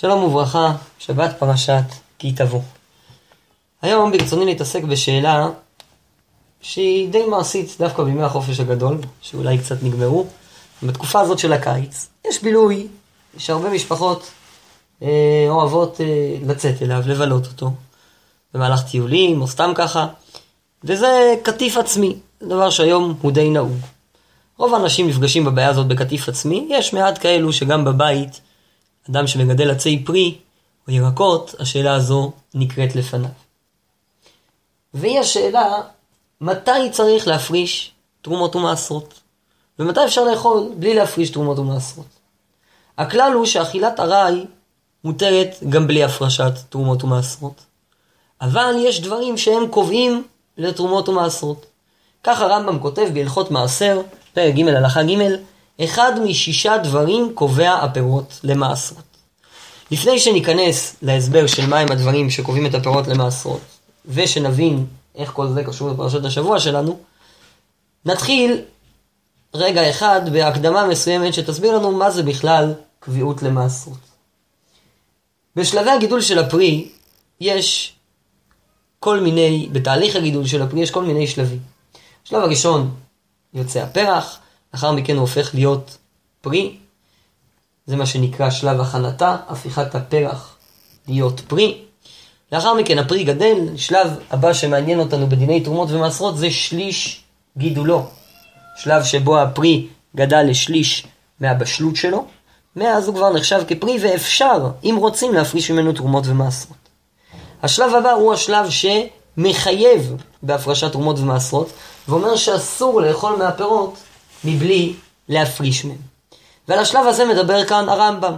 שלום וברכה, שבת פרשת כי תבוא. היום ברצוני להתעסק בשאלה שהיא די מעשית דווקא בימי החופש הגדול, שאולי קצת נגמרו. בתקופה הזאת של הקיץ יש בילוי שהרבה משפחות אה, אוהבות אה, לצאת אליו, לבלות אותו, במהלך טיולים או סתם ככה, וזה קטיף עצמי, דבר שהיום הוא די נהוג. רוב האנשים נפגשים בבעיה הזאת בקטיף עצמי, יש מעט כאלו שגם בבית אדם שמגדל עצי פרי או ירקות, השאלה הזו נקראת לפניו. והיא השאלה, מתי צריך להפריש תרומות ומעשרות? ומתי אפשר לאכול בלי להפריש תרומות ומעשרות? הכלל הוא שאכילת ארעי מותרת גם בלי הפרשת תרומות ומעשרות. אבל יש דברים שהם קובעים לתרומות ומעשרות. כך הרמב"ם כותב בהלכות מעשר, פרק ג' הלכה ג', אחד משישה דברים קובע הפירות למעשרות. לפני שניכנס להסבר של מהם הדברים שקובעים את הפירות למעשרות, ושנבין איך כל זה קשור לפרשת השבוע שלנו, נתחיל רגע אחד בהקדמה מסוימת שתסביר לנו מה זה בכלל קביעות למעשרות. בשלבי הגידול של הפרי יש כל מיני, בתהליך הגידול של הפרי יש כל מיני שלבים. השלב הראשון יוצא הפרח, לאחר מכן הוא הופך להיות פרי, זה מה שנקרא שלב הכנתה, הפיכת הפרח להיות פרי. לאחר מכן הפרי גדל, שלב הבא שמעניין אותנו בדיני תרומות ומעשרות זה שליש גידולו. שלב שבו הפרי גדל לשליש מהבשלות שלו, מאז הוא כבר נחשב כפרי ואפשר, אם רוצים, להפריש ממנו תרומות ומעשרות. השלב הבא הוא השלב שמחייב בהפרשת תרומות ומעשרות, ואומר שאסור לאכול מהפירות מבלי להפריש מהם. ועל השלב הזה מדבר כאן הרמב"ם,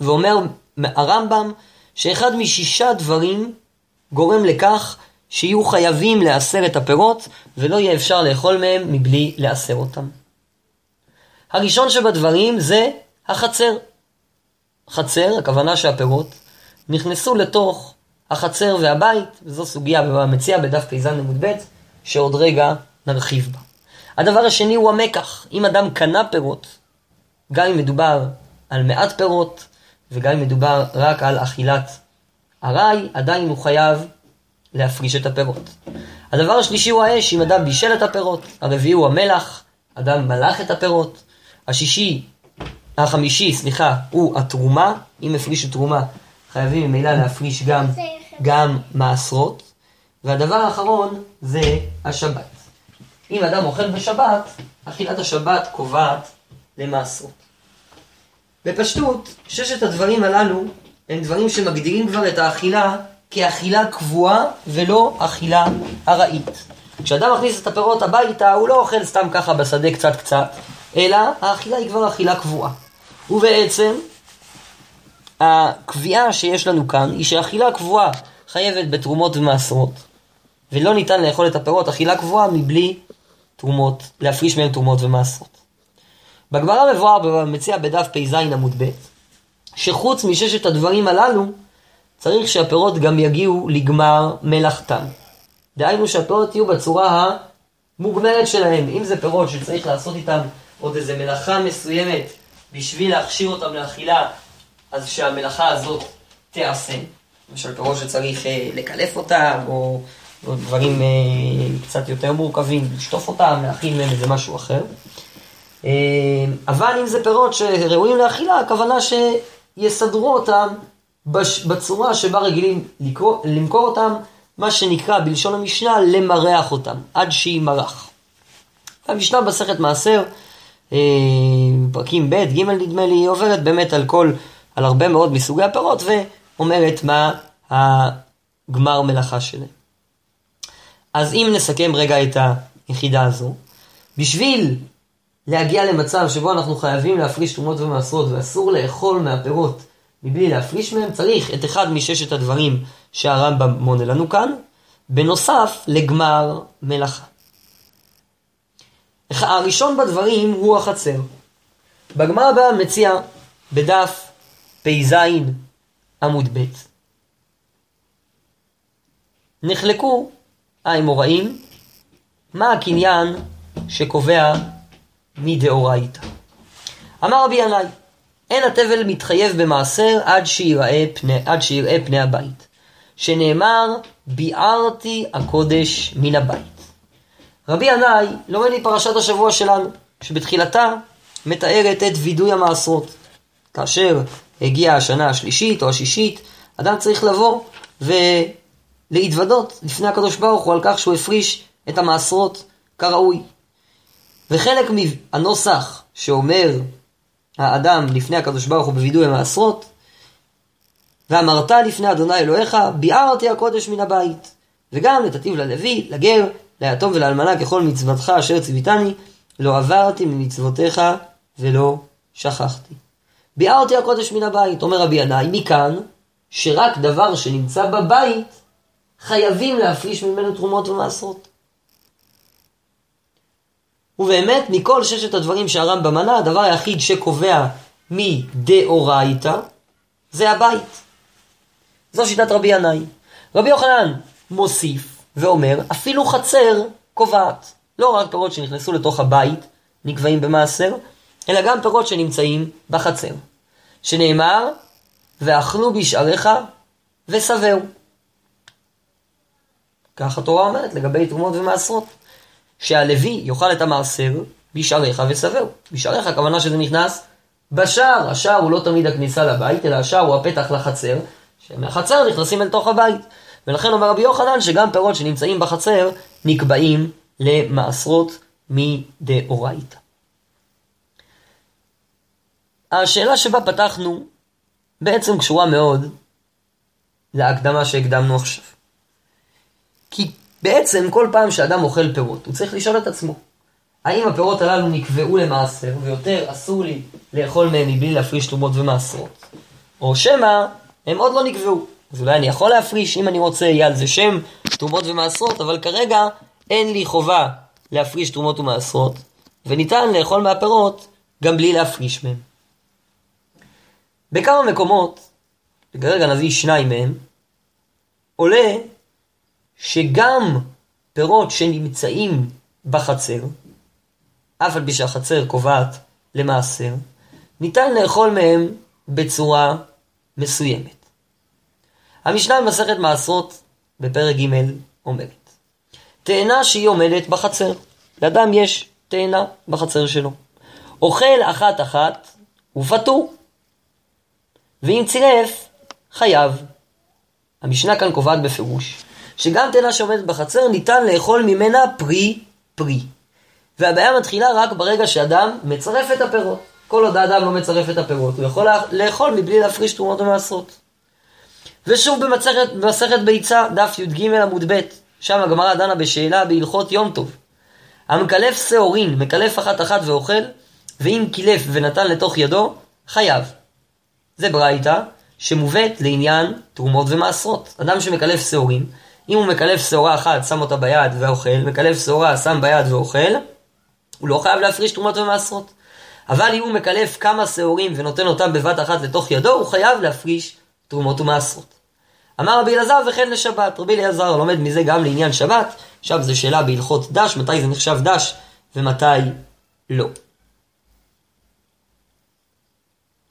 ואומר הרמב"ם שאחד משישה דברים גורם לכך שיהיו חייבים לאסר את הפירות, ולא יהיה אפשר לאכול מהם מבלי לאסר אותם. הראשון שבדברים זה החצר. חצר, הכוונה שהפירות, נכנסו לתוך החצר והבית, וזו סוגיה במציע בדף פ"ז עמוד ב', שעוד רגע נרחיב בה. הדבר השני הוא המקח. אם אדם קנה פירות, גם אם מדובר על מעט פירות, וגם אם מדובר רק על אכילת ארעי, עדיין הוא חייב להפריש את הפירות. הדבר השלישי הוא האש, אם אדם בישל את הפירות. הרביעי הוא המלח, אדם מלח את הפירות. השישי, החמישי, סליחה, הוא התרומה. אם הפרישו תרומה, חייבים ממילא להפריש גם, גם מעשרות. והדבר האחרון זה השבת. אם אדם אוכל בשבת, אכילת השבת קובעת למעשרות. בפשטות, ששת הדברים הללו הם דברים שמגדירים כבר את האכילה כאכילה קבועה ולא אכילה ארעית. כשאדם מכניס את הפירות הביתה, הוא לא אוכל סתם ככה בשדה קצת קצת, אלא האכילה היא כבר אכילה קבועה. ובעצם, הקביעה שיש לנו כאן היא שאכילה קבועה חייבת בתרומות ומעשרות, ולא ניתן לאכול את הפירות אכילה קבועה מבלי תרומות, להפריש מהם תרומות ומעשרות. בגמרא מבואר במציע בדף פ"ז עמוד ב', שחוץ מששת הדברים הללו, צריך שהפירות גם יגיעו לגמר מלאכתם. דהיינו שהפירות יהיו בצורה המוגמרת שלהם. אם זה פירות שצריך לעשות איתם עוד איזה מלאכה מסוימת בשביל להכשיר אותם לאכילה, אז שהמלאכה הזאת תיעשה. למשל פירות שצריך אה, לקלף אותם, או, או דברים אה, קצת יותר מורכבים, לשטוף אותם, להכין מהם איזה משהו אחר. אה, אבל אם זה פירות שראויים לאכילה, הכוונה שיסדרו אותם בצורה שבה רגילים לקרוא, למכור אותם, מה שנקרא בלשון המשנה למרח אותם, עד שימרח. המשנה במסכת מעשר, אה, פרקים ב', ג' נדמה לי, היא עוברת באמת על כל, על הרבה מאוד מסוגי הפירות, ואומרת מה הגמר מלאכה שלהם. אז אם נסכם רגע את היחידה הזו, בשביל להגיע למצב שבו אנחנו חייבים להפריש תרומות ומעשרות ואסור לאכול מהפירות מבלי להפריש מהם, צריך את אחד מששת הדברים שהרמב"ם מונה לנו כאן, בנוסף לגמר מלאכה. הראשון בדברים הוא החצר. בגמר הבא מציע בדף פ"ז עמוד ב' נחלקו האמוראים מה הקניין שקובע מדאורייתא. אמר רבי ינאי, אין התבל מתחייב במעשר עד שיראה פני, עד שיראה פני הבית. שנאמר, ביערתי הקודש מן הבית. רבי ינאי לומד מפרשת השבוע שלנו, שבתחילתה מתארת את וידוי המעשרות. כאשר הגיעה השנה השלישית או השישית, אדם צריך לבוא ולהתוודות לפני הקדוש ברוך הוא על כך שהוא הפריש את המעשרות כראוי. וחלק מהנוסח שאומר האדם לפני הקדוש ברוך הוא בווידוי המעשרות, ואמרת לפני אדוני אלוהיך, ביערתי הקודש מן הבית. וגם נתתיו ללוי, לגר, ליתום ולאלמנה ככל מצוותך אשר ציוויתני, לא עברתי ממצוותיך ולא שכחתי. ביערתי הקודש מן הבית, אומר רבי ינאי, מכאן שרק דבר שנמצא בבית חייבים להפריש ממנו תרומות ומעשרות. ובאמת, מכל ששת הדברים שהרמב"ם מנה, הדבר היחיד שקובע מדאורייתא זה הבית. זו שיטת רבי ינאי. רבי יוחנן מוסיף ואומר, אפילו חצר קובעת. לא רק פירות שנכנסו לתוך הבית נקבעים במעשר, אלא גם פירות שנמצאים בחצר. שנאמר, ואכלו בשעריך ושבעו. כך התורה אומרת לגבי תרומות ומעשרות. שהלוי יאכל את המעשר בשעריך ושבעו. בשעריך הכוונה שזה נכנס בשער. השער הוא לא תמיד הכניסה לבית, אלא השער הוא הפתח לחצר, שמהחצר נכנסים אל תוך הבית. ולכן אומר רבי יוחנן שגם פירות שנמצאים בחצר נקבעים למעשרות מדאורייתא. השאלה שבה פתחנו בעצם קשורה מאוד להקדמה שהקדמנו עכשיו. כי בעצם כל פעם שאדם אוכל פירות, הוא צריך לשאול את עצמו, האם הפירות הללו נקבעו למעשר, ויותר אסור לי לאכול מהם מבלי להפריש תרומות ומעשרות, או שמא הם עוד לא נקבעו. אז אולי אני יכול להפריש, אם אני רוצה, יהיה על זה שם, תרומות ומעשרות, אבל כרגע אין לי חובה להפריש תרומות ומעשרות, וניתן לאכול מהפירות גם בלי להפריש מהם. בכמה מקומות, וכרגע נביא שניים מהם, עולה שגם פירות שנמצאים בחצר, אף על פי שהחצר קובעת למעשר, ניתן לאכול מהם בצורה מסוימת. המשנה במסכת מעשרות בפרק ג' אומרת, תאנה שהיא עומדת בחצר, לאדם יש תאנה בחצר שלו. אוכל אחת אחת ופטור, ואם צירף, חייב. המשנה כאן קובעת בפירוש שגם תאנה שעומדת בחצר ניתן לאכול ממנה פרי פרי. והבעיה מתחילה רק ברגע שאדם מצרף את הפירות. כל עוד האדם לא מצרף את הפירות, הוא יכול לאכול מבלי להפריש תרומות ומעשרות. ושוב במסכת, במסכת ביצה, דף י"ג עמוד ב', שם הגמרא דנה בשאלה בהלכות יום טוב. המקלף שעורין, מקלף אחת אחת ואוכל, ואם קילף ונתן לתוך ידו, חייב. זה ברייתא שמובאת לעניין תרומות ומעשרות. אדם שמקלף שעורין, אם הוא מקלף שעורה אחת, שם אותה ביד ואוכל, מקלף שעורה, שם ביד ואוכל, הוא לא חייב להפריש תרומות ומעשרות. אבל אם הוא מקלף כמה שעורים ונותן אותם בבת אחת לתוך ידו, הוא חייב להפריש תרומות ומעשרות. אמר רבי אלעזר וכן לשבת. רבי אלעזר לומד מזה גם לעניין שבת, עכשיו זו שאלה בהלכות דש, מתי זה נחשב דש ומתי לא.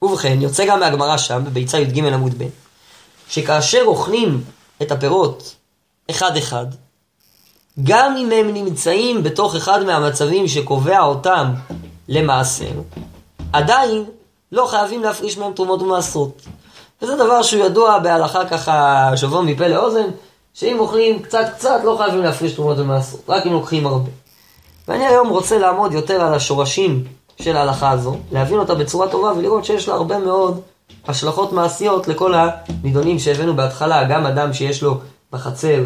ובכן, יוצא גם מהגמרא שם, בביצה י"ג עמוד ב', שכאשר אוכלים את הפירות אחד-אחד, גם אם הם נמצאים בתוך אחד מהמצבים שקובע אותם למעשר, עדיין לא חייבים להפריש מהם תרומות ומעשרות. וזה דבר שהוא ידוע בהלכה ככה שבוע מפה לאוזן, שאם אוכלים קצת קצת לא חייבים להפריש תרומות ומעשרות, רק אם לוקחים הרבה. ואני היום רוצה לעמוד יותר על השורשים של ההלכה הזו, להבין אותה בצורה טובה ולראות שיש לה הרבה מאוד השלכות מעשיות לכל הנידונים שהבאנו בהתחלה, גם אדם שיש לו בחצר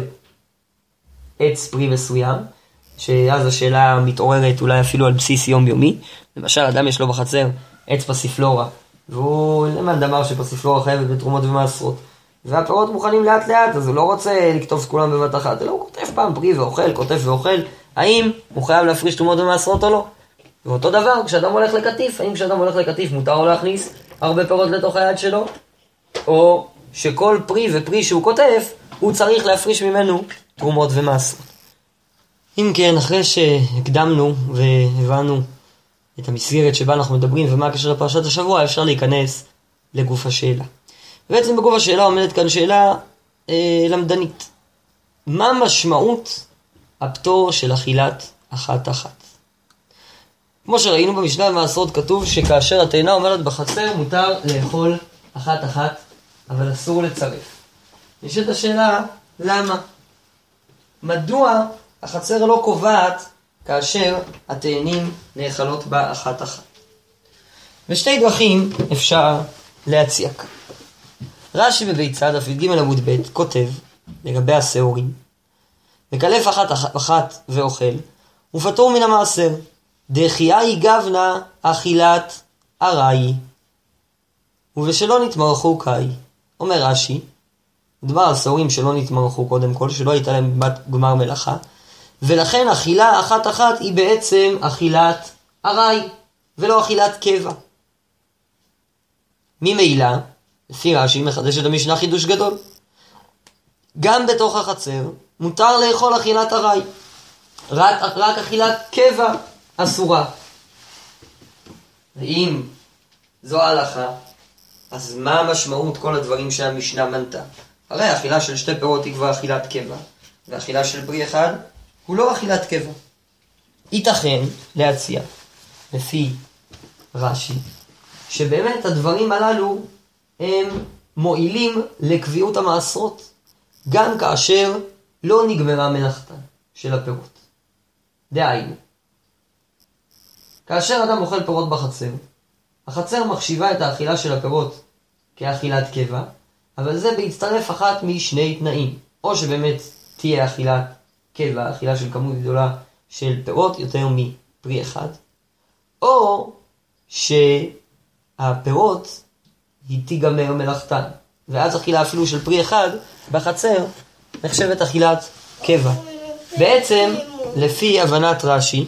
עץ פרי מסוים, שאז השאלה מתעוררת אולי אפילו על בסיס יומיומי. למשל, אדם יש לו בחצר עץ פסיפלורה, והוא למד אמר שפסיפלורה חייבת בתרומות ומעשרות. והפירות מוכנים לאט לאט, אז הוא לא רוצה לקטוף כולם בבת אחת, אלא הוא כותב פעם פרי ואוכל, כותב ואוכל, האם הוא חייב להפריש תרומות ומעשרות או לא? ואותו דבר, כשאדם הולך לקטיף, האם כשאדם הולך לקטיף מותר לו להכניס הרבה פירות לתוך היד שלו? או שכל פרי ופרי שהוא כותב, הוא צריך להפריש ממנו תרומות ומעשרות. אם כן, אחרי שהקדמנו והבנו את המסגרת שבה אנחנו מדברים ומה הקשר לפרשת השבוע, אפשר להיכנס לגוף השאלה. בעצם בגוף השאלה עומדת כאן שאלה אה, למדנית. מה משמעות הפטור של אכילת אחת-אחת? כמו שראינו במשנה במעשרות כתוב שכאשר התאנה עומדת בחצר מותר לאכול אחת-אחת, אבל אסור לצרף. נשאלת השאלה, למה? מדוע החצר לא קובעת כאשר התאנים נאכלות בה אחת-אחת? ושתי דרכים אפשר להציע כאן. רש"י בביצה, דף י"ג עמוד ב', כותב לגבי השעורים, מקלף אחת אחת ואוכל, ופטור מן המעשר. דחייה גבנה אכילת ארעי, ובשלא נתמרחו קאי. אומר רש"י, מדובר על שעורים שלא נתמרחו קודם כל, שלא הייתה להם בת גמר מלאכה, ולכן אכילה אחת אחת היא בעצם אכילת ארעי, ולא אכילת קבע. ממילא, לפי רש"י מחדש את המשנה חידוש גדול. גם בתוך החצר מותר לאכול אכילת ארעי. רק, רק אכילת קבע אסורה. ואם זו ההלכה, אז מה המשמעות כל הדברים שהמשנה מנתה? הרי אכילה של שתי פירות היא כבר אכילת קבע, ואכילה של פרי אחד הוא לא אכילת קבע. ייתכן להציע, לפי רש"י, שבאמת הדברים הללו הם מועילים לקביעות המעשרות, גם כאשר לא נגמרה מלאכתן של הפירות. דהיינו, כאשר אדם אוכל פירות בחצר, החצר מחשיבה את האכילה של הפירות כאכילת קבע, אבל זה בהצטרף אחת משני תנאים. או שבאמת תהיה אכילת קבע, אכילה של כמות גדולה של פירות, יותר מפרי אחד, או שהפירות היא תיגמר מלאכתן, ואז אכילה אפילו של פרי אחד בחצר נחשבת אכילת קבע. בעצם, לפי הבנת רש"י,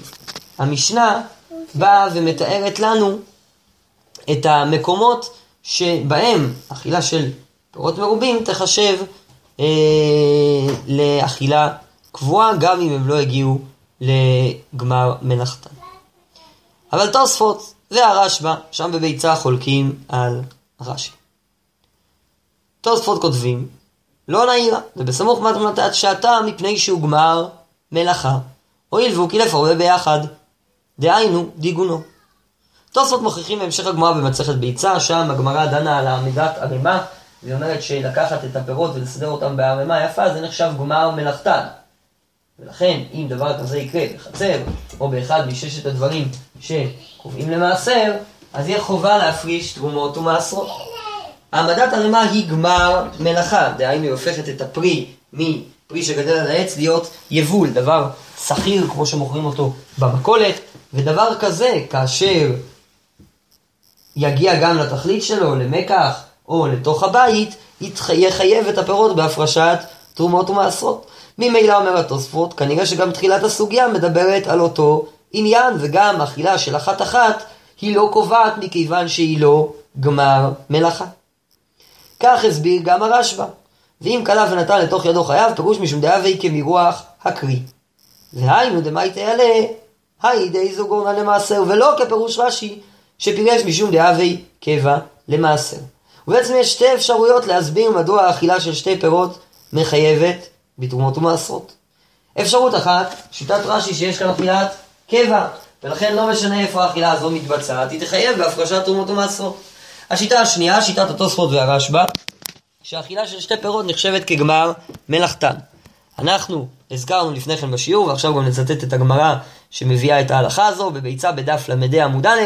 המשנה באה ומתארת לנו את המקומות שבהם אכילה של פירות מרובים תחשב אה, לאכילה קבועה, גם אם הם לא הגיעו לגמר מלאכתן. אבל תוספות והרשב"א, שם בביצה חולקים על רש"י. תוספות כותבים, לא נעירה, ובסמוך מתמתת שעתה מפני שהוגמר מלאכה, הואיל והוא קילף הרבה ביחד, דהיינו דיגונו. תוספות מוכיחים בהמשך הגמרא במסכת ביצה, שם הגמרא דנה על העמידת ערימה, והיא אומרת שלקחת את הפירות ולסדר אותם בערימה יפה, זה נחשב גמר מלאכתן. ולכן, אם דבר כזה יקרה בחצר, או באחד מששת הדברים שקובעים למעשר, אז יהיה חובה להפריש תרומות ומעשרות. העמדת ערימה היא גמר מלאכה, דהיינו היא הופכת את הפרי מפרי שגדל על העץ להיות יבול, דבר שכיר כמו שמוכרים אותו במכולת, ודבר כזה, כאשר יגיע גם לתכלית שלו, למקח או לתוך הבית, יחייב את הפירות בהפרשת תרומות ומעשרות. ממילא אומר התוספות, כנראה שגם תחילת הסוגיה מדברת על אותו עניין, וגם אכילה של אחת אחת היא לא קובעת מכיוון שהיא לא גמר מלאכה. כך הסביר גם הרשב"א. ואם כלה ונתן לתוך ידו חייו, פירוש משום דאבי כמרוח הקרי. והיינו דמאי תעלה, היי די זוגורנה למעשר, ולא כפירוש רש"י, שפירש משום דאבי קבע למעשר. ובעצם יש שתי אפשרויות להסביר מדוע האכילה של שתי פירות מחייבת בתרומות ומעשרות. אפשרות אחת, שיטת רש"י שיש כאן אכילת קבע, ולכן לא משנה איפה האכילה הזו מתבצעת, היא תחייב בהפרשת תרומות ומעשרות. השיטה השנייה, שיטת התוספות והרשב"א, שהאכילה של שתי פירות נחשבת כגמר מלאכתן. אנחנו הזכרנו לפני כן בשיעור, ועכשיו גם נצטט את הגמרא שמביאה את ההלכה הזו, בביצה בדף ל"ה עמוד א',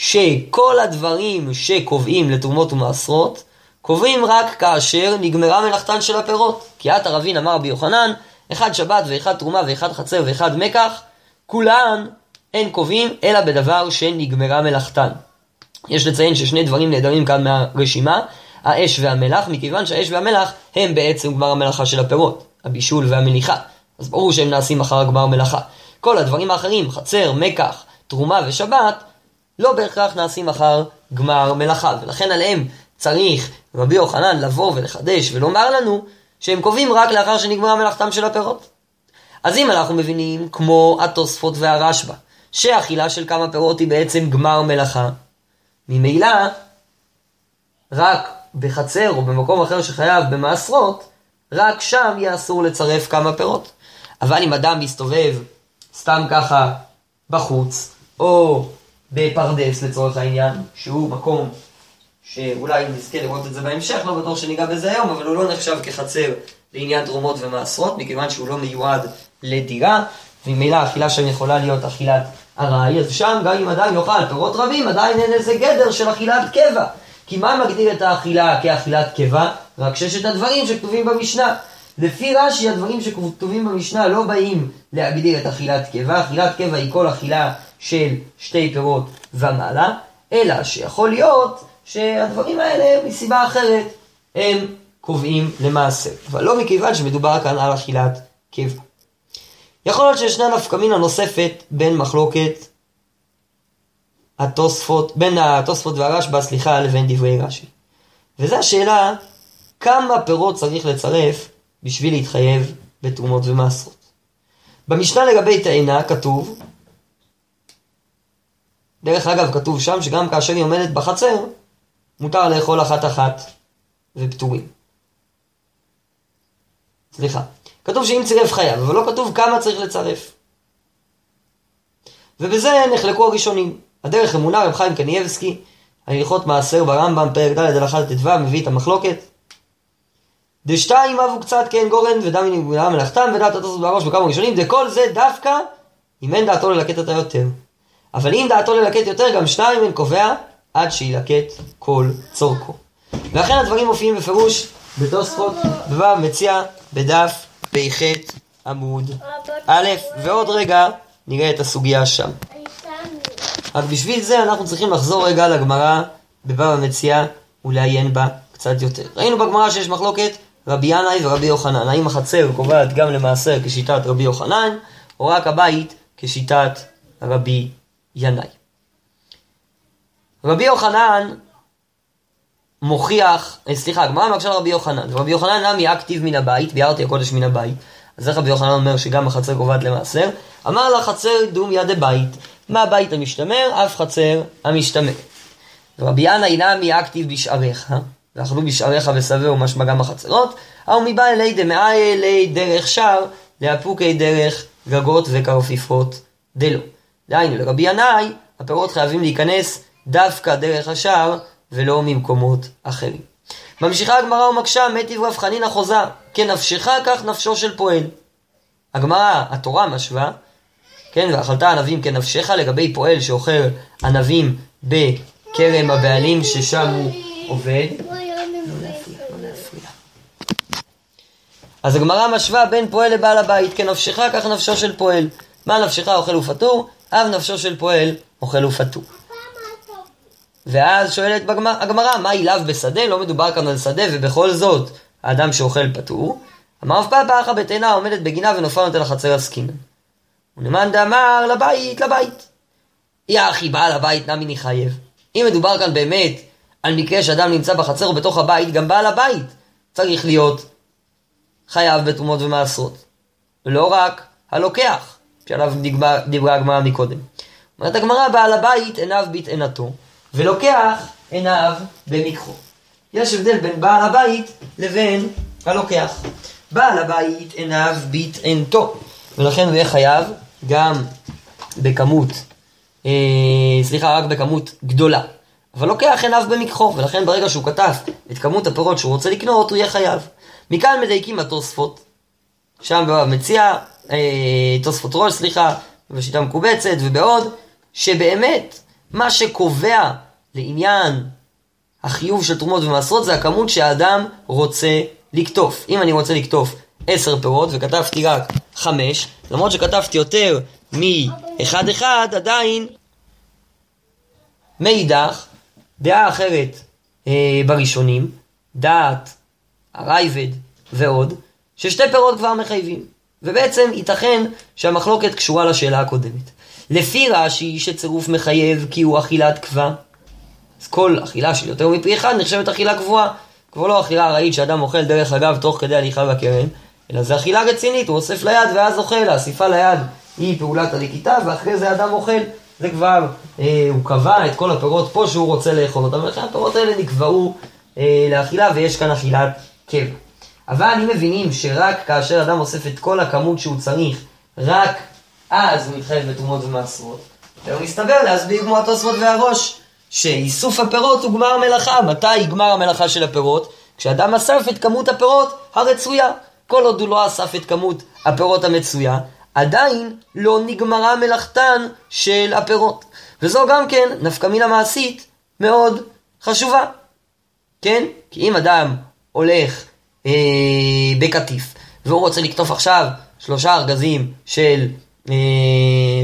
שכל הדברים שקובעים לתרומות ומעשרות, קובעים רק כאשר נגמרה מלאכתן של הפירות. כי את הרבין אמר רבי יוחנן, אחד שבת ואחד תרומה ואחד חצר ואחד מקח, כולן אין קובעים אלא בדבר שנגמרה מלאכתן. יש לציין ששני דברים נעדרים כאן מהרשימה, האש והמלח, מכיוון שהאש והמלח הם בעצם גמר המלאכה של הפירות, הבישול והמליחה. אז ברור שהם נעשים אחר גמר מלאכה. כל הדברים האחרים, חצר, מקח, תרומה ושבת, לא בהכרח נעשים אחר גמר מלאכה, ולכן עליהם צריך רבי יוחנן לבוא ולחדש ולומר לנו שהם קובעים רק לאחר שנגמרה מלאכתם של הפירות. אז אם אנחנו מבינים, כמו התוספות והרשב"א, שאכילה של כמה פירות היא בעצם גמר מלאכה. ממילא, רק בחצר או במקום אחר שחייב במעשרות, רק שם יהיה אסור לצרף כמה פירות. אבל אם אדם מסתובב סתם ככה בחוץ, או בפרדס לצורך העניין, שהוא מקום שאולי נזכה לראות את זה בהמשך, לא בטוח שניגע בזה היום, אבל הוא לא נחשב כחצר לעניין תרומות ומעשרות, מכיוון שהוא לא מיועד לדירה, וממילא אכילה שם יכולה להיות אכילת ארעי, אז שם גם אם אדם יאכל פירות רבים, עדיין אין איזה גדר של אכילת קבע. כי מה מגדיר את האכילה כאכילת קבע? רק ששת הדברים שכתובים במשנה. לפי רש"י הדברים שכתובים במשנה לא באים להגדיר את אכילת קבע, אכילת קבע היא כל אכילה של שתי פירות ומעלה, אלא שיכול להיות שהדברים האלה מסיבה אחרת הם קובעים למעשה, אבל לא מכיוון שמדובר כאן על אכילת קבע. יכול להיות שישנה נפקא מינה נוספת בין מחלוקת התוספות, בין התוספות והרשב"א, סליחה, לבין דברי רש"י. וזו השאלה, כמה פירות צריך לצרף בשביל להתחייב בתרומות ומעשרות. במשנה לגבי תאנה כתוב, דרך אגב כתוב שם שגם כאשר היא עומדת בחצר, מותר לאכול אחת אחת ופטורים. סליחה. כתוב שאם צירף חייב, אבל לא כתוב כמה צריך לצרף. ובזה נחלקו הראשונים. הדרך אמונה רב חיים קנייבסקי, הלכות מעשר ברמב"ם, פרק ד' הלכה ט"ו, מביא את המחלוקת. דשתיים אבו קצת כן גורן ודם מנגולה מלאכתם ודעת התוספות בראש בכמה ראשונים, דכל זה דווקא אם אין דעתו ללקט אותה יותר. אבל אם דעתו ללקט יותר, גם שניים אין קובע עד שילקט כל צורכו. ואכן הדברים מופיעים בפירוש בתוספות בבב מציע בדף פ"ח עמוד א', ועוד רגע נראה את הסוגיה שם. רק בשביל זה אנחנו צריכים לחזור רגע לגמרא בבבא המציע ולעיין בה קצת יותר. ראינו בגמרא שיש מחלוקת רבי ינאי ורבי יוחנן. האם החצר קובעת גם למעשר כשיטת רבי יוחנן, או רק הבית כשיטת רבי ינאי. רבי יוחנן מוכיח, אה, סליחה, הגמרא מקשה לרבי יוחנן. רבי יוחנן נמי אקטיב מן הבית, ביארתי הקודש מן הבית. אז איך רבי יוחנן אומר שגם החצר קובעת למעשר? אמר לה חצר דום יד הבית. מה הבית המשתמר? אף חצר המשתמר. רבי ינאי נמי אקטיב בשעריך, ואכלו בשעריך ושבעו משמע גם החצרות, או מבא אלי דמאי אלי דרך שער, לאפוקי דרך גגות וכרפיפות דלו. דהיינו, לרבי ינאי, הפירות חייבים להיכנס דווקא דרך השער, ולא ממקומות אחרים. ממשיכה הגמרא ומקשה, מיטיב רב חנינא חוזה, כנפשך כך נפשו של פועל. הגמרא, התורה משווה, כן, ואכלת ענבים כנפשך לגבי פועל שאוכל ענבים בכרם הבעלים ששם הוא עובד. אז הגמרא משווה בין פועל לבעל הבית, כנפשך כך נפשו של פועל. מה נפשך אוכל ופטור? אב נפשו של פועל אוכל ופטור. ואז שואלת הגמרא, מה אילאו בשדה? לא מדובר כאן על שדה, ובכל זאת, האדם שאוכל פטור. אמר רב פאפא אחא בתאנה עומדת בגינה ונופל נותן לחצר עסקינן. ונאמן דאמר לבית, לבית. יא אחי, בעל הבית נמי נחייב. אם מדובר כאן באמת על מקרה שאדם נמצא בחצר או בתוך הבית, גם בעל הבית צריך להיות חייב בתרומות ומעשרות. לא רק הלוקח, שעליו דיברה הגמרא מקודם. אומרת הגמרא, בעל הבית עיניו בטענתו. ולוקח עיניו במיקחו. יש הבדל בין בעל הבית לבין הלוקח. בעל הבית עיניו בטענתו, ולכן הוא יהיה חייב גם בכמות, אה, סליחה, רק בכמות גדולה. אבל לוקח עיניו במיקחו, ולכן ברגע שהוא כתב את כמות הפירות שהוא רוצה לקנות, הוא יהיה חייב. מכאן מדייקים התוספות, שם מציע, אה, תוספות ראש, סליחה, בשיטה מקובצת ובעוד, שבאמת מה שקובע לעניין החיוב של תרומות ומעשרות זה הכמות שהאדם רוצה לקטוף. אם אני רוצה לקטוף עשר פירות וכתבתי רק חמש, למרות שכתבתי יותר מאחד אחד, עדיין מאידך, דעה אחרת אה, בראשונים, דעת הרייבד ועוד, ששתי פירות כבר מחייבים. ובעצם ייתכן שהמחלוקת קשורה לשאלה הקודמת. לפי רש"י שצירוף מחייב כי הוא אכילת קבע, אז כל אכילה של יותר מפי אחד נחשבת אכילה קבועה. כבר לא אכילה ארעית שאדם אוכל דרך אגב תוך כדי הליכה בכרם, אלא זה אכילה רצינית, הוא אוסף ליד ואז אוכל, האסיפה ליד היא פעולת הנקיטה, ואחרי זה אדם אוכל. זה כבר, אה, הוא קבע את כל הפירות פה שהוא רוצה לאכול אותם, ולכן הפירות האלה נקבעו אה, לאכילה, ויש כאן אכילת קבע. אבל אם מבינים שרק כאשר אדם אוסף את כל הכמות שהוא צריך, רק אז הוא מתחייב בתרומות ומעשרות. והוא מסתבר להסביר כמו התוספות והראש, שאיסוף הפירות הוא גמר המלאכה. מתי גמר המלאכה של הפירות? כשאדם אסף את כמות הפירות הרצויה. כל עוד הוא לא אסף את כמות הפירות המצויה, עדיין לא נגמרה מלאכתן של הפירות. וזו גם כן נפקא מינה מעשית מאוד חשובה. כן? כי אם אדם הולך אה, בקטיף והוא רוצה לקטוף עכשיו שלושה ארגזים של, אה,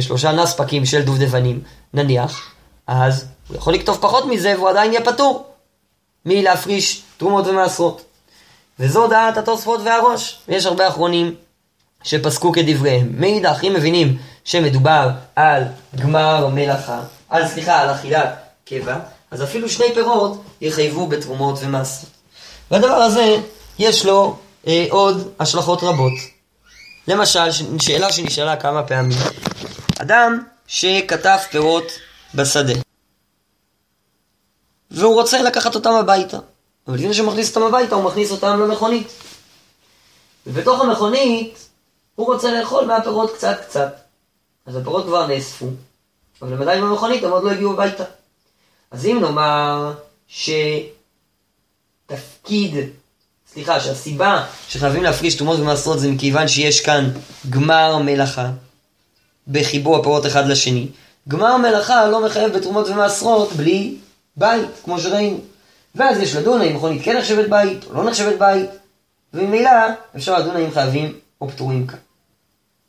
שלושה נספקים של דובדבנים, נניח, אז הוא יכול לקטוף פחות מזה והוא עדיין יהיה פטור מלהפריש תרומות ומעשרות. וזו דעת התוספות והראש. ויש הרבה אחרונים שפסקו כדבריהם. מאידך, אם מבינים שמדובר על גמר מלאכה, על סליחה, על אכילת קבע, אז אפילו שני פירות יחייבו בתרומות ומעשרות. והדבר הזה, יש לו אה, עוד השלכות רבות. למשל, שאלה שנשאלה כמה פעמים, אדם שכתב פירות בשדה, והוא רוצה לקחת אותם הביתה, אבל לפני שהוא מכניס אותם הביתה, הוא מכניס אותם למכונית. ובתוך המכונית, הוא רוצה לאכול מהפירות קצת קצת. אז הפירות כבר נאספו, אבל הם עדיין במכונית, הם עוד לא הגיעו הביתה. אז אם נאמר שתפקיד, סליחה, שהסיבה שחייבים להפריש תרומות ומעשרות זה מכיוון שיש כאן גמר מלאכה בחיבור הפירות אחד לשני. גמר מלאכה לא מחייב בתרומות ומעשרות בלי בית, כמו שראינו. ואז יש לדון האם מכונית כן נחשבת בית או לא נחשבת בית, וממילא אפשר לדון האם חייבים או פטורים כאן.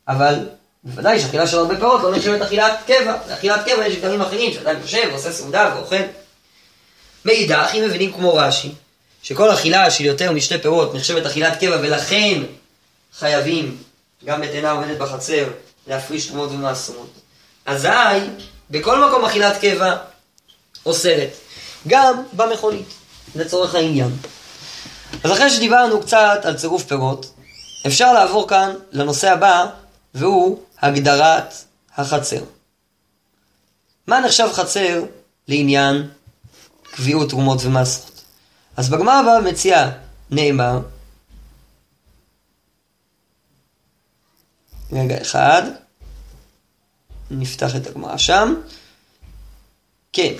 אבל בוודאי שאכילה של הרבה פירות לא נחשבת אכילת קבע. אכילת קבע יש דברים אחרים שאדם יושב ועושה סעודה ואוכל. מאידך, אם מבינים כמו רש"י, שכל אכילה של יותר משתי פירות נחשבת אכילת קבע ולכן חייבים, גם בתאנה עומדת בחצר, להפריש תרומות ומעשרות. אזי, בכל מקום אכילת קבע אוסרת. גם במכונית, לצורך העניין. אז אחרי שדיברנו קצת על צירוף פירות, אפשר לעבור כאן לנושא הבא, והוא הגדרת החצר. מה נחשב חצר לעניין קביעות תרומות ומעשרות? אז בגמר הבא מציעה נאמר, רגע אחד, נפתח את הגמרא שם, כן,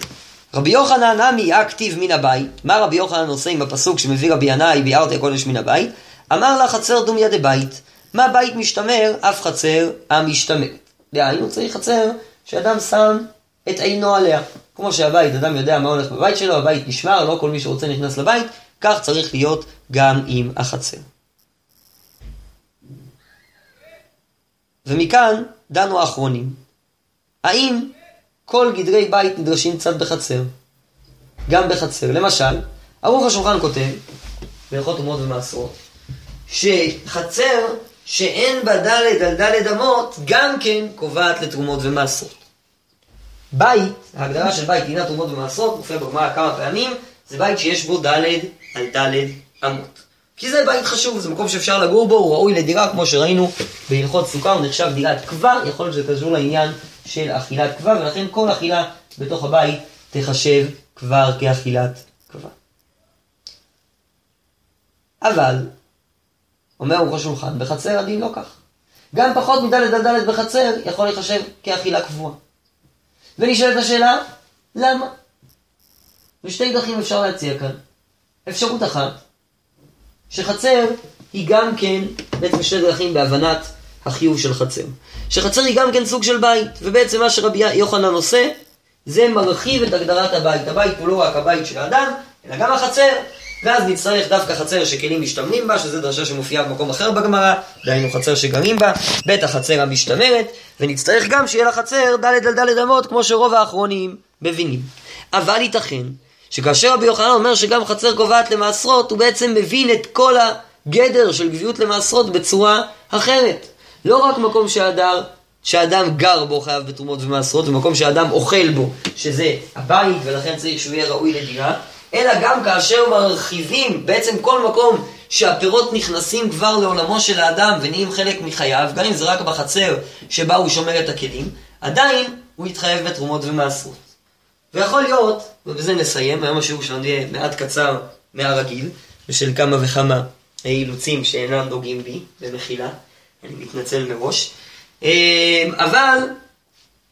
רבי יוחנן נמי הכתיב מן הבית, מה רבי יוחנן עושה עם הפסוק שמביא רבי ינאי ביארתי הקודש מן הבית? אמר לה חצר דומיה דבית, מה בית משתמר, אף חצר המשתמרת. דהיינו צריך חצר שאדם שם את עינו עליה. כמו שהבית, אדם יודע מה הולך בבית שלו, הבית נשמר, לא כל מי שרוצה נכנס לבית, כך צריך להיות גם עם החצר. ומכאן דנו האחרונים. האם כל גדרי בית נדרשים קצת בחצר? גם בחצר. למשל, ערוך השולחן כותב, בהלכות תרומות ומעשרות, שחצר שאין בה דלת על דלת אמות, גם כן קובעת לתרומות ומעשרות. בית, ההגדרה של בית הינה תרומות ומעשרות, מופיע בגמרא כמה פעמים, זה בית שיש בו דלת על דלת אמות. כי זה בית חשוב, זה מקום שאפשר לגור בו, הוא ראוי לדירה, כמו שראינו בהלכות סוכה, הוא נחשב דירת קבר, יכול להיות שזה קשור לעניין של אכילת קבר, ולכן כל אכילה בתוך הבית תחשב כבר כאכילת קבר. אבל, אומר ערוך השולחן, בחצר הדין לא כך. גם פחות מדלת על דלת בחצר יכול להיחשב כאכילה קבועה. ונשאלת השאלה, למה? ושתי דרכים אפשר להציע כאן. אפשרות אחת, שחצר היא גם כן, בעצם שתי דרכים בהבנת החיוב של חצר. שחצר היא גם כן סוג של בית, ובעצם מה שרבי יוחנן עושה, זה מרחיב את הגדרת הבית. הבית הוא לא רק הבית של האדם, אלא גם החצר. ואז נצטרך דווקא חצר שכלים משתמנים בה, שזו דרשה שמופיעה במקום אחר בגמרא, דהיינו חצר שגרים בה, בית החצר המשתמרת, ונצטרך גם שיהיה לחצר ד' על ד' אמות, כמו שרוב האחרונים מבינים. אבל ייתכן שכאשר רבי יוחנן אומר שגם חצר קובעת למעשרות, הוא בעצם מבין את כל הגדר של גביעות למעשרות בצורה אחרת. לא רק מקום שהדר, שאדם גר בו חייב בתרומות ומעשרות, ומקום שאדם אוכל בו, שזה הבית, ולכן צריך שהוא יהיה ראוי לדירה, אלא גם כאשר מרחיבים בעצם כל מקום שהפירות נכנסים כבר לעולמו של האדם ונהיים חלק מחייו, גם אם זה רק בחצר שבה הוא שומר את הכלים, עדיין הוא יתחייב בתרומות ומעשרות. ויכול להיות, ובזה נסיים, היום השיעור שלנו יהיה מעט קצר מהרגיל, בשל כמה וכמה אילוצים שאינם נוגעים בי, במחילה, אני מתנצל מראש. אה, אבל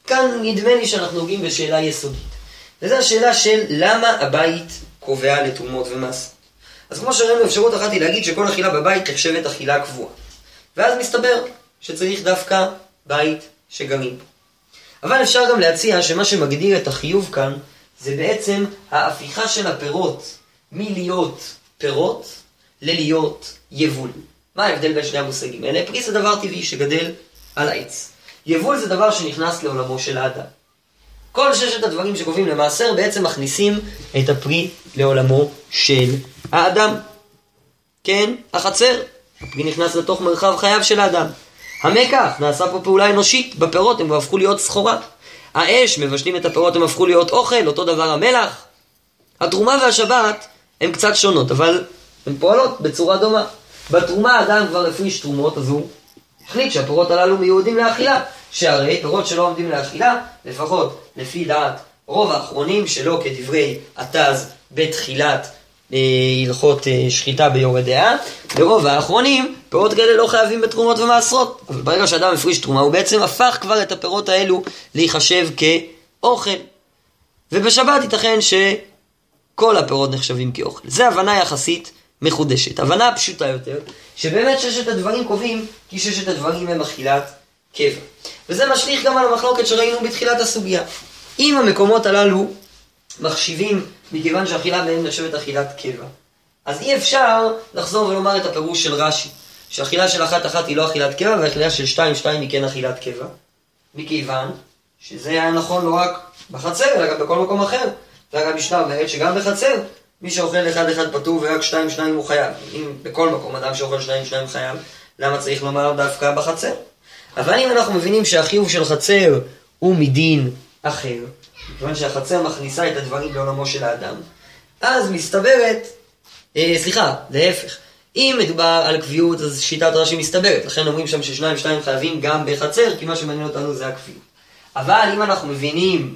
כאן נדמה לי שאנחנו נוגעים בשאלה יסודית. וזו השאלה של למה הבית קובע לתרומות ומעשרות. אז כמו שראינו, אפשרות אחת היא להגיד שכל אכילה בבית נחשבת אכילה קבועה. ואז מסתבר שצריך דווקא בית שגרים בו. אבל אפשר גם להציע שמה שמגדיר את החיוב כאן זה בעצם ההפיכה של הפירות מלהיות פירות ללהיות יבול. מה ההבדל בין שני המושגים האלה? פרי זה דבר טבעי שגדל על העץ. יבול זה דבר שנכנס לעולמו של האדם. כל ששת הדברים שקובעים למעשר בעצם מכניסים את הפרי לעולמו של האדם. כן, החצר, הפרי נכנס לתוך מרחב חייו של האדם. המקח, נעשה פה פעולה אנושית, בפירות הם הפכו להיות סחורה. האש, מבשלים את הפירות, הם הפכו להיות אוכל, אותו דבר המלח. התרומה והשבת הן קצת שונות, אבל הן פועלות בצורה דומה. בתרומה האדם כבר הפריש תרומות, אז הוא החליט שהפירות הללו מיועדים לאכילה. שהרי פירות שלא עומדים לאכילה, לפחות לפי דעת רוב האחרונים שלא כדברי התז בתחילת אה, הלכות אה, שחיטה ביורה דעה, ברוב האחרונים פירות כאלה לא חייבים בתרומות ומעשרות. אבל ברגע שאדם הפריש תרומה הוא בעצם הפך כבר את הפירות האלו להיחשב כאוכל. ובשבת ייתכן שכל הפירות נחשבים כאוכל. זה הבנה יחסית מחודשת. הבנה פשוטה יותר, שבאמת ששת הדברים קובעים כי ששת הדברים הם אכילת קבע. וזה משליך גם על המחלוקת שראינו בתחילת הסוגיה. אם המקומות הללו מחשיבים מכיוון שאכילה בהם נחשבת אכילת קבע, אז אי אפשר לחזור ולומר את הפירוש של רש"י, שאכילה של אחת אחת היא לא אכילת קבע, ואכילה של שתיים שתיים היא כן אכילת קבע, מכיוון שזה היה נכון לא רק בחצר, אלא גם בכל מקום אחר. זה גם משנה אומרת שגם בחצר, מי שאוכל אחד אחד פטור ורק שתיים שניים הוא חייב. אם בכל מקום אדם שאוכל שניים שניים חייב, למה צריך לומר דווקא בחצר? אבל אם אנחנו מבינים שהחיוב של חצר הוא מדין אחר, כיוון שהחצר מכניסה את הדברים לעולמו של האדם, אז מסתברת, אה, סליחה, להפך. אם מדובר על קביעות, אז שיטת רש"י מסתברת. לכן אומרים שם ששניים שתיים חייבים גם בחצר, כי מה שמעניין אותנו זה הקביעות. אבל אם אנחנו מבינים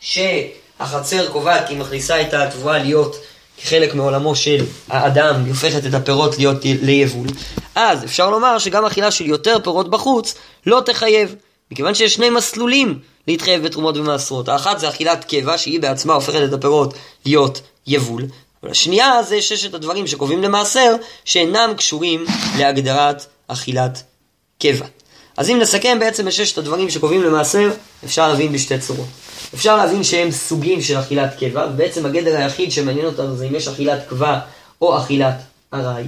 שהחצר קובעת כי היא מכניסה את התבואה להיות כחלק מעולמו של האדם, היא הופכת את הפירות להיות ליבול, אז אפשר לומר שגם אכילה של יותר פירות בחוץ לא תחייב, מכיוון שיש שני מסלולים להתחייב בתרומות ומעשרות. האחת זה אכילת קבע, שהיא בעצמה הופכת את הפירות להיות יבול, והשנייה זה ששת הדברים שקובעים למעשר, שאינם קשורים להגדרת אכילת קבע. אז אם נסכם בעצם את ששת הדברים שקובעים למעשר, אפשר להבין בשתי צורות. אפשר להבין שהם סוגים של אכילת קבע, ובעצם הגדר היחיד שמעניין אותנו זה אם יש אכילת קבע או אכילת ארעי.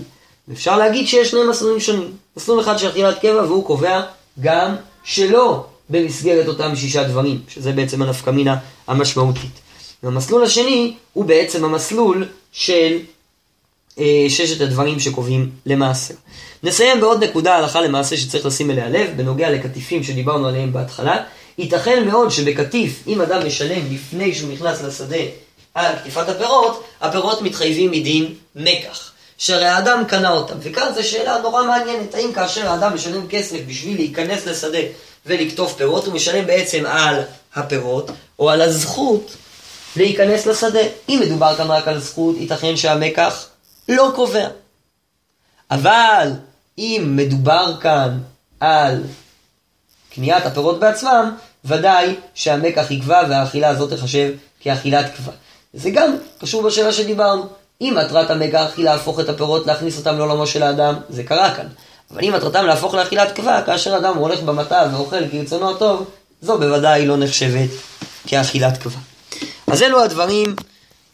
ואפשר להגיד שיש שני מסלולים שונים. מסלול אחד של אכילת קבע והוא קובע גם שלא במסגרת אותם שישה דברים, שזה בעצם הנפקמינה המשמעותית. והמסלול השני הוא בעצם המסלול של ששת הדברים שקובעים למעשה. נסיים בעוד נקודה הלכה למעשה שצריך לשים אליה לב, בנוגע לקטיפים שדיברנו עליהם בהתחלה. ייתכן מאוד שבקטיף, אם אדם משלם לפני שהוא נכנס לשדה על קטיפת הפירות, הפירות מתחייבים מדין מקח. שהרי האדם קנה אותם. וכאן זו שאלה נורא מעניינת, האם כאשר האדם משלם כסף בשביל להיכנס לשדה ולקטוף פירות, הוא משלם בעצם על הפירות, או על הזכות להיכנס לשדה. אם מדובר כאן רק על זכות, ייתכן שהמקח לא קובע. אבל אם מדובר כאן על קניית הפירות בעצמם, ודאי שהמקח יקבע והאכילה הזאת תחשב כאכילת קבע. זה גם קשור בשאלה שדיברנו. אם מטרת המקח היא להפוך את הפירות, להכניס אותם לעולמו של האדם, זה קרה כאן. אבל אם מטרתם להפוך לאכילת קבע, כאשר אדם הולך במטע ואוכל כרצונו הטוב, זו בוודאי לא נחשבת כאכילת קבע. אז אלו הדברים,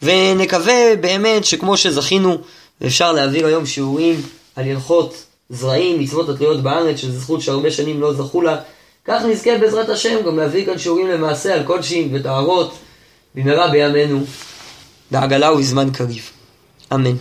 ונקווה באמת שכמו שזכינו, ואפשר להעביר היום שיעורים על הלכות זרעים, מצוות התלויות בארץ, שזו זכות שהרבה שנים לא זכו לה, כך נזכה בעזרת השם גם להביא כאן שיעורים למעשה על קודשים וטהרות, במהרה בימינו, בעגלה ובזמן קריב. אמן.